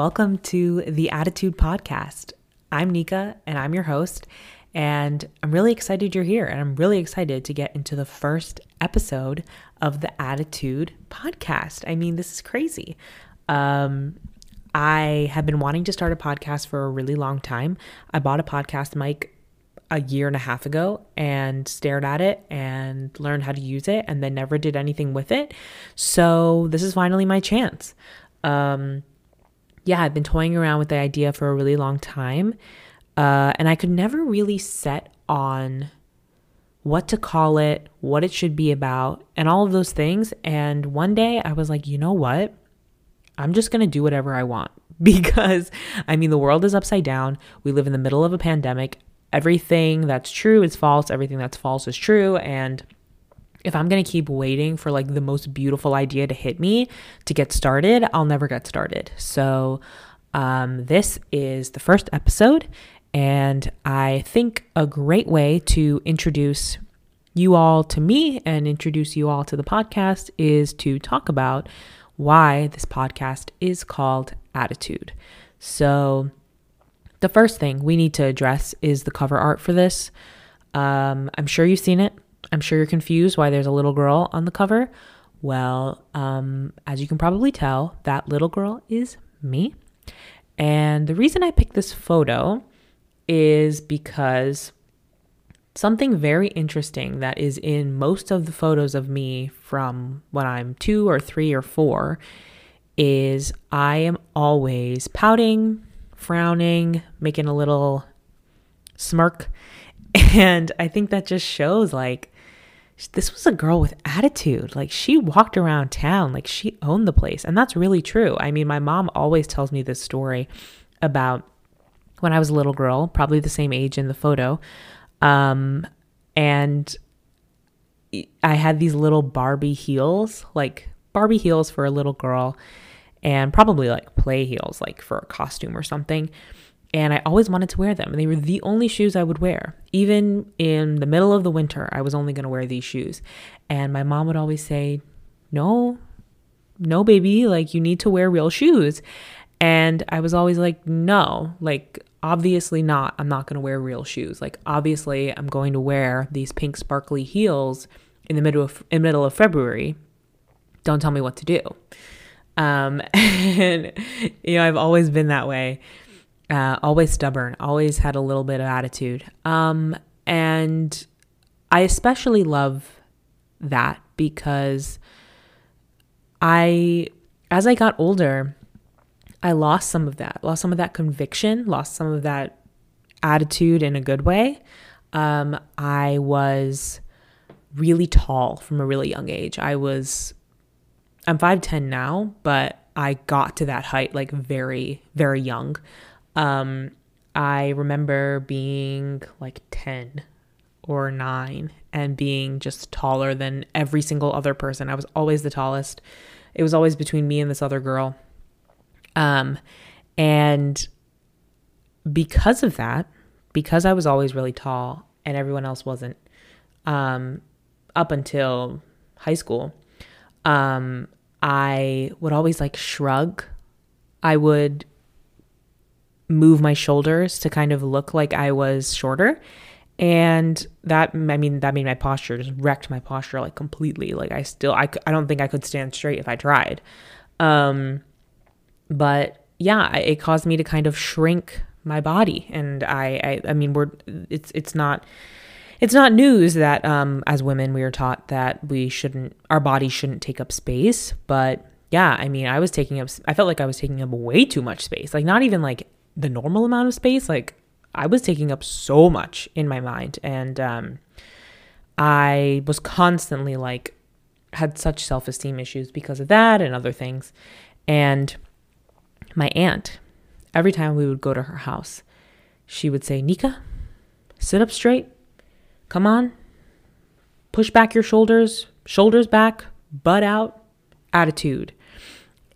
welcome to the Attitude Podcast. I'm Nika and I'm your host, and I'm really excited you're here. And I'm really excited to get into the first episode of the Attitude Podcast. I mean, this is crazy. Um, I have been wanting to start a podcast for a really long time. I bought a podcast mic a year and a half ago and stared at it and learned how to use it and then never did anything with it. So this is finally my chance. Um, yeah, I've been toying around with the idea for a really long time. Uh, and I could never really set on what to call it, what it should be about, and all of those things. And one day I was like, you know what? I'm just going to do whatever I want because I mean, the world is upside down. We live in the middle of a pandemic. Everything that's true is false, everything that's false is true. And if I'm going to keep waiting for like the most beautiful idea to hit me to get started, I'll never get started. So, um, this is the first episode, and I think a great way to introduce you all to me and introduce you all to the podcast is to talk about why this podcast is called Attitude. So, the first thing we need to address is the cover art for this. Um, I'm sure you've seen it. I'm sure you're confused why there's a little girl on the cover. Well, um, as you can probably tell, that little girl is me. And the reason I picked this photo is because something very interesting that is in most of the photos of me from when I'm two or three or four is I am always pouting, frowning, making a little smirk. And I think that just shows like this was a girl with attitude. Like she walked around town, like she owned the place. And that's really true. I mean, my mom always tells me this story about when I was a little girl, probably the same age in the photo. Um, and I had these little Barbie heels, like Barbie heels for a little girl, and probably like play heels, like for a costume or something and I always wanted to wear them. They were the only shoes I would wear. Even in the middle of the winter, I was only going to wear these shoes. And my mom would always say, No, no, baby, like you need to wear real shoes. And I was always like, No, like obviously not. I'm not going to wear real shoes. Like obviously, I'm going to wear these pink sparkly heels in the middle of, in middle of February. Don't tell me what to do. Um, and, you know, I've always been that way uh, always stubborn, always had a little bit of attitude. Um, and I especially love that because I, as I got older, I lost some of that, lost some of that conviction, lost some of that attitude in a good way. Um, I was really tall from a really young age. I was, I'm 5'10 now, but I got to that height like very, very young. Um, I remember being like 10 or 9 and being just taller than every single other person. I was always the tallest. It was always between me and this other girl. Um, and because of that, because I was always really tall and everyone else wasn't, um, up until high school, um, I would always like shrug. I would move my shoulders to kind of look like I was shorter. And that, I mean, that made my posture just wrecked my posture like completely. Like I still, I, I don't think I could stand straight if I tried. Um, but yeah, it caused me to kind of shrink my body. And I, I, I mean, we're, it's, it's not, it's not news that um, as women we are taught that we shouldn't, our bodies shouldn't take up space. But yeah, I mean, I was taking up, I felt like I was taking up way too much space. Like not even like the normal amount of space. Like I was taking up so much in my mind. And um, I was constantly like, had such self esteem issues because of that and other things. And my aunt, every time we would go to her house, she would say, Nika, sit up straight. Come on. Push back your shoulders, shoulders back, butt out, attitude.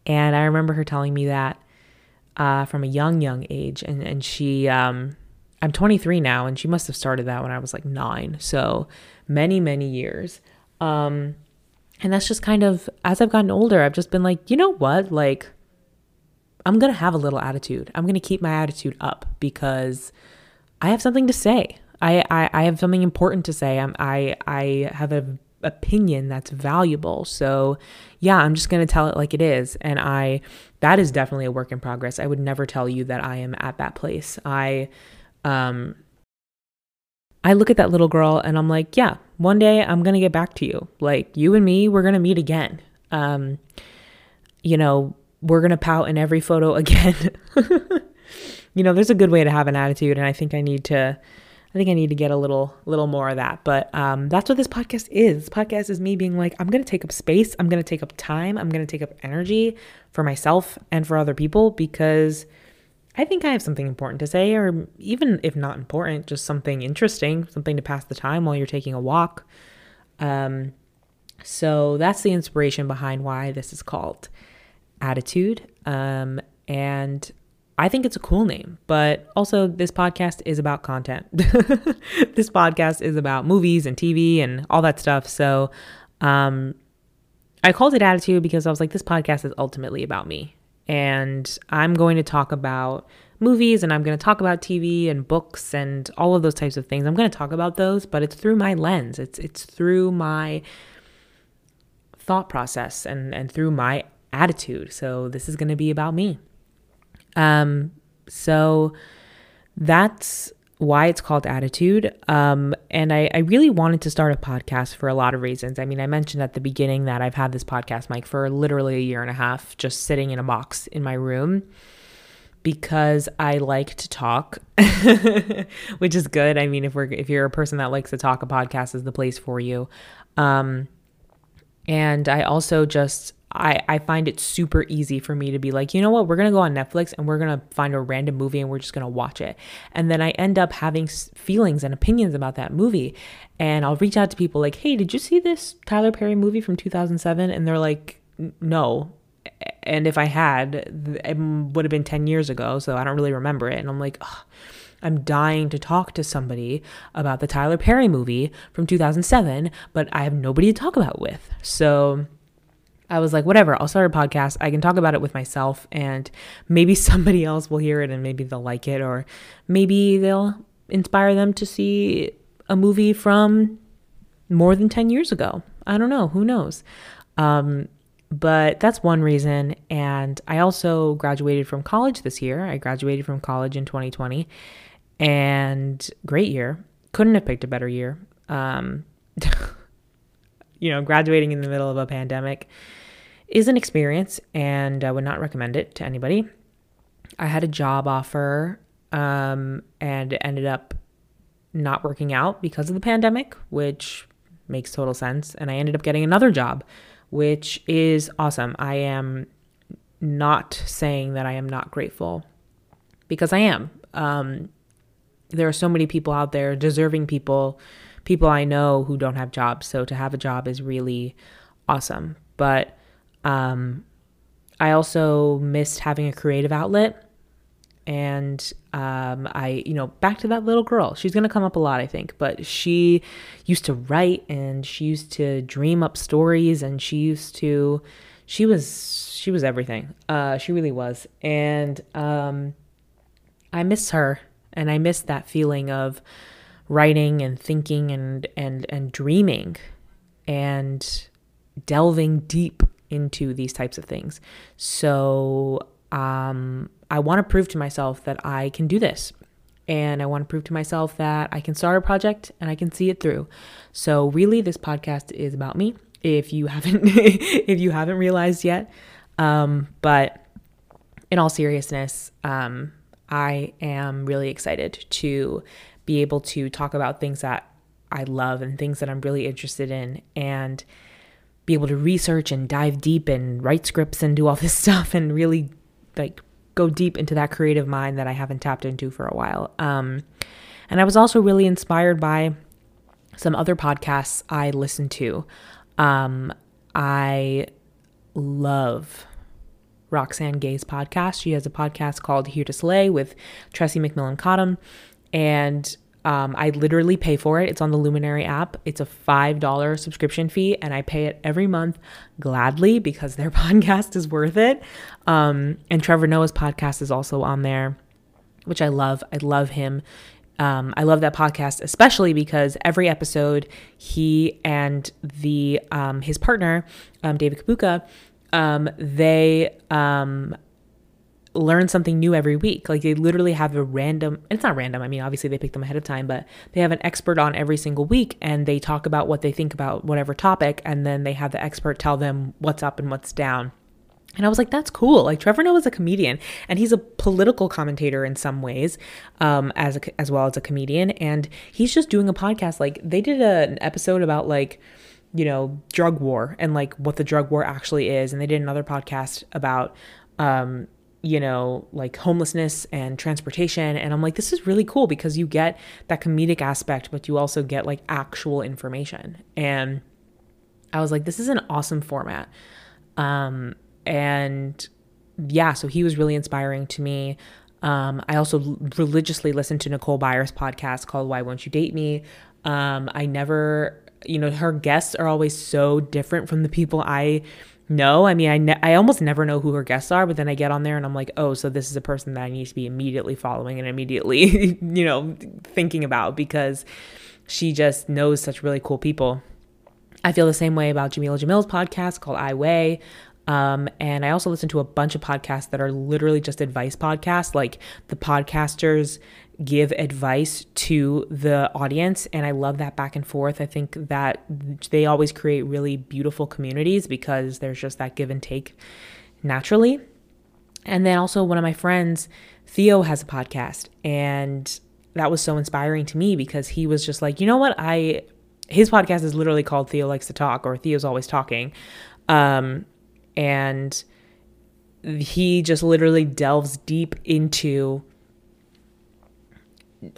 And I remember her telling me that uh, from a young, young age. And, and she, um, I'm 23 now, and she must have started that when I was like nine. So many, many years. Um, and that's just kind of, as I've gotten older, I've just been like, you know what? Like, I'm going to have a little attitude. I'm going to keep my attitude up because I have something to say. I, I, I have something important to say. I'm, I, I have an opinion that's valuable. So, yeah, I'm just going to tell it like it is. And I, that is definitely a work in progress. I would never tell you that I am at that place. I, um, I look at that little girl and I'm like, yeah, one day I'm going to get back to you. Like, you and me, we're going to meet again. Um, you know, we're going to pout in every photo again. you know, there's a good way to have an attitude. And I think I need to, I think I need to get a little, little more of that. But um, that's what this podcast is. This podcast is me being like, I'm to take up space. I'm to take up time. I'm to take up energy for myself and for other people because I think I have something important to say, or even if not important, just something interesting, something to pass the time while you're taking a walk. Um, so that's the inspiration behind why this is called Attitude. Um, and I think it's a cool name, but also this podcast is about content. this podcast is about movies and TV and all that stuff. So um, I called it Attitude because I was like, this podcast is ultimately about me. And I'm going to talk about movies and I'm going to talk about TV and books and all of those types of things. I'm going to talk about those, but it's through my lens. It's it's through my thought process and and through my attitude. So this is going to be about me. Um so that's why it's called attitude. Um, and I, I really wanted to start a podcast for a lot of reasons. I mean, I mentioned at the beginning that I've had this podcast mic for literally a year and a half, just sitting in a box in my room because I like to talk, which is good. I mean, if we're if you're a person that likes to talk, a podcast is the place for you. Um, and I also just I, I find it super easy for me to be like, you know what, we're gonna go on Netflix and we're gonna find a random movie and we're just gonna watch it. And then I end up having feelings and opinions about that movie. And I'll reach out to people like, hey, did you see this Tyler Perry movie from 2007? And they're like, no and if I had, it would have been 10 years ago, so I don't really remember it. And I'm like, I'm dying to talk to somebody about the Tyler Perry movie from 2007, but I have nobody to talk about with. So I was like, whatever, I'll start a podcast. I can talk about it with myself, and maybe somebody else will hear it and maybe they'll like it, or maybe they'll inspire them to see a movie from more than 10 years ago. I don't know. Who knows? Um, but that's one reason. And I also graduated from college this year. I graduated from college in 2020 and great year. Couldn't have picked a better year. Um, you know, graduating in the middle of a pandemic is an experience and I would not recommend it to anybody. I had a job offer um, and it ended up not working out because of the pandemic, which makes total sense. And I ended up getting another job which is awesome. I am not saying that I am not grateful because I am. Um, there are so many people out there, deserving people, people I know who don't have jobs. So to have a job is really awesome. But um, I also missed having a creative outlet and um, I, you know, back to that little girl. She's gonna come up a lot, I think, but she used to write and she used to dream up stories and she used to, she was, she was everything. Uh, she really was, and um, I miss her, and I miss that feeling of writing and thinking and and and dreaming, and delving deep into these types of things. So um, I want to prove to myself that I can do this. And I want to prove to myself that I can start a project and I can see it through. So really this podcast is about me if you haven't if you haven't realized yet. Um, but in all seriousness, um, I am really excited to be able to talk about things that I love and things that I'm really interested in and be able to research and dive deep and write scripts and do all this stuff and really like go deep into that creative mind that I haven't tapped into for a while. Um, and I was also really inspired by some other podcasts I listen to. Um, I love Roxane Gay's podcast. She has a podcast called Here to Slay with Tressie McMillan Cottom. And Um, I literally pay for it. It's on the Luminary app. It's a $5 subscription fee, and I pay it every month gladly because their podcast is worth it. Um, and Trevor Noah's podcast is also on there, which I love. I love him. Um, I love that podcast, especially because every episode, he and the um, his partner, um, David Kibuuka, um, they learn something new every week. Like they literally have a random, it's not random. I mean, obviously they pick them ahead of time, but they have an expert on every single week and they talk about what they think about whatever topic. And then they have the expert tell them what's up and what's down. And I was like, that's cool. Like Trevor Noah is a comedian and he's a political commentator in some ways, um, as a, as well as a comedian. And he's just doing a podcast. Like they did a, an episode about like, you know, drug war and like what the drug war actually is. And they did another podcast about, um, you know, like homelessness and transportation. And I'm like, this is really cool because you get that comedic aspect, but you also get like actual information. And I was like, this is an awesome format. Um, and yeah, so he was really inspiring to me. Um, I also religiously listened to Nicole Byer's podcast called Why Won't You Date Me? Um, I never, you know, her guests are always so different from the people I know. I mean, I, ne- I almost never know who her guests are, but then I get on there and I'm like, oh, so this is a person that I need to be immediately following and immediately, you know, thinking about because she just knows such really cool people. I feel the same way about Jamila Jamil's podcast called I Weigh. Um, and I also listen to a bunch of podcasts that are literally just advice podcasts. Like the podcasters give advice to the audience and I love that back and forth. I think that they always create really beautiful communities because there's just that give and take naturally. And then also one of my friends, Theo has a podcast and that was so inspiring to me because he was just like, "You know what? I his podcast is literally called Theo likes to talk or Theo's always talking." Um and he just literally delves deep into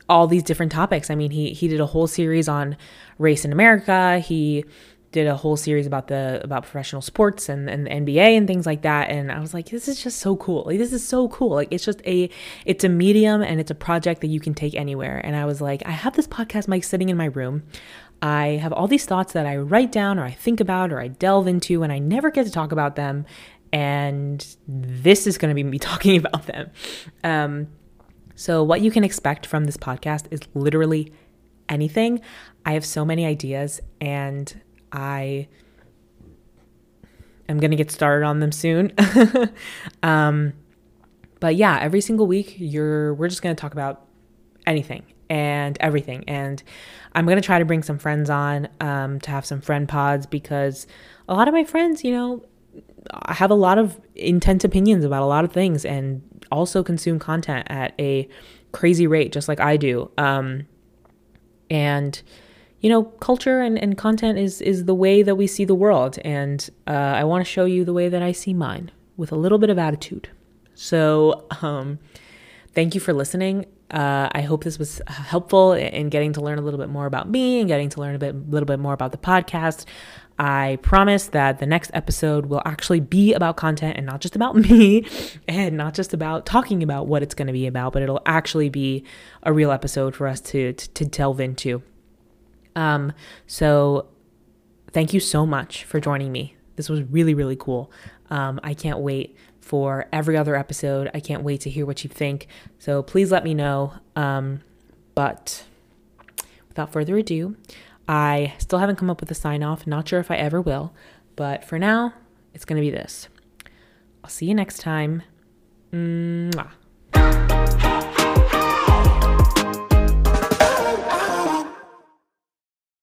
all these different topics. I mean, he he did a whole series on race in America. He did a whole series about the about professional sports and, and the NBA and things like that. And I was like, this is just so cool. Like this is so cool. Like it's just a it's a medium and it's a project that you can take anywhere. And I was like, I have this podcast mic sitting in my room. I have all these thoughts that I write down or I think about or I delve into and I never get to talk about them. And this is going to be me talking about them. Um, so, what you can expect from this podcast is literally anything. I have so many ideas and I am going to get started on them soon. um, but yeah, every single week you're we're just going to talk about anything and everything. And I'm going to try to bring some friends on um, to have some friend pods because a lot of my friends, you know, have a lot of intense opinions about a lot of things and also consume content at a crazy rate, just like I do. Um, and you know, culture and, and content is is the way that we see the world, and uh, I want to show you the way that I see mine with a little bit of attitude. So, um, thank you for listening. Uh, I hope this was helpful in getting to learn a little bit more about me and getting to learn a bit, little bit more about the podcast. I promise that the next episode will actually be about content and not just about me and not just about talking about what it's going to be about, but it'll actually be a real episode for us to, to, to delve into. Um, so thank you so much for joining me. This was really, really cool. Um, I can't wait for every other episode. I can't wait to hear what you think. So please let me know. Um, but without further ado, I still haven't come up with a sign off. Not sure if I ever will. But for now, it's going to be this. I'll see you next time. Mwah.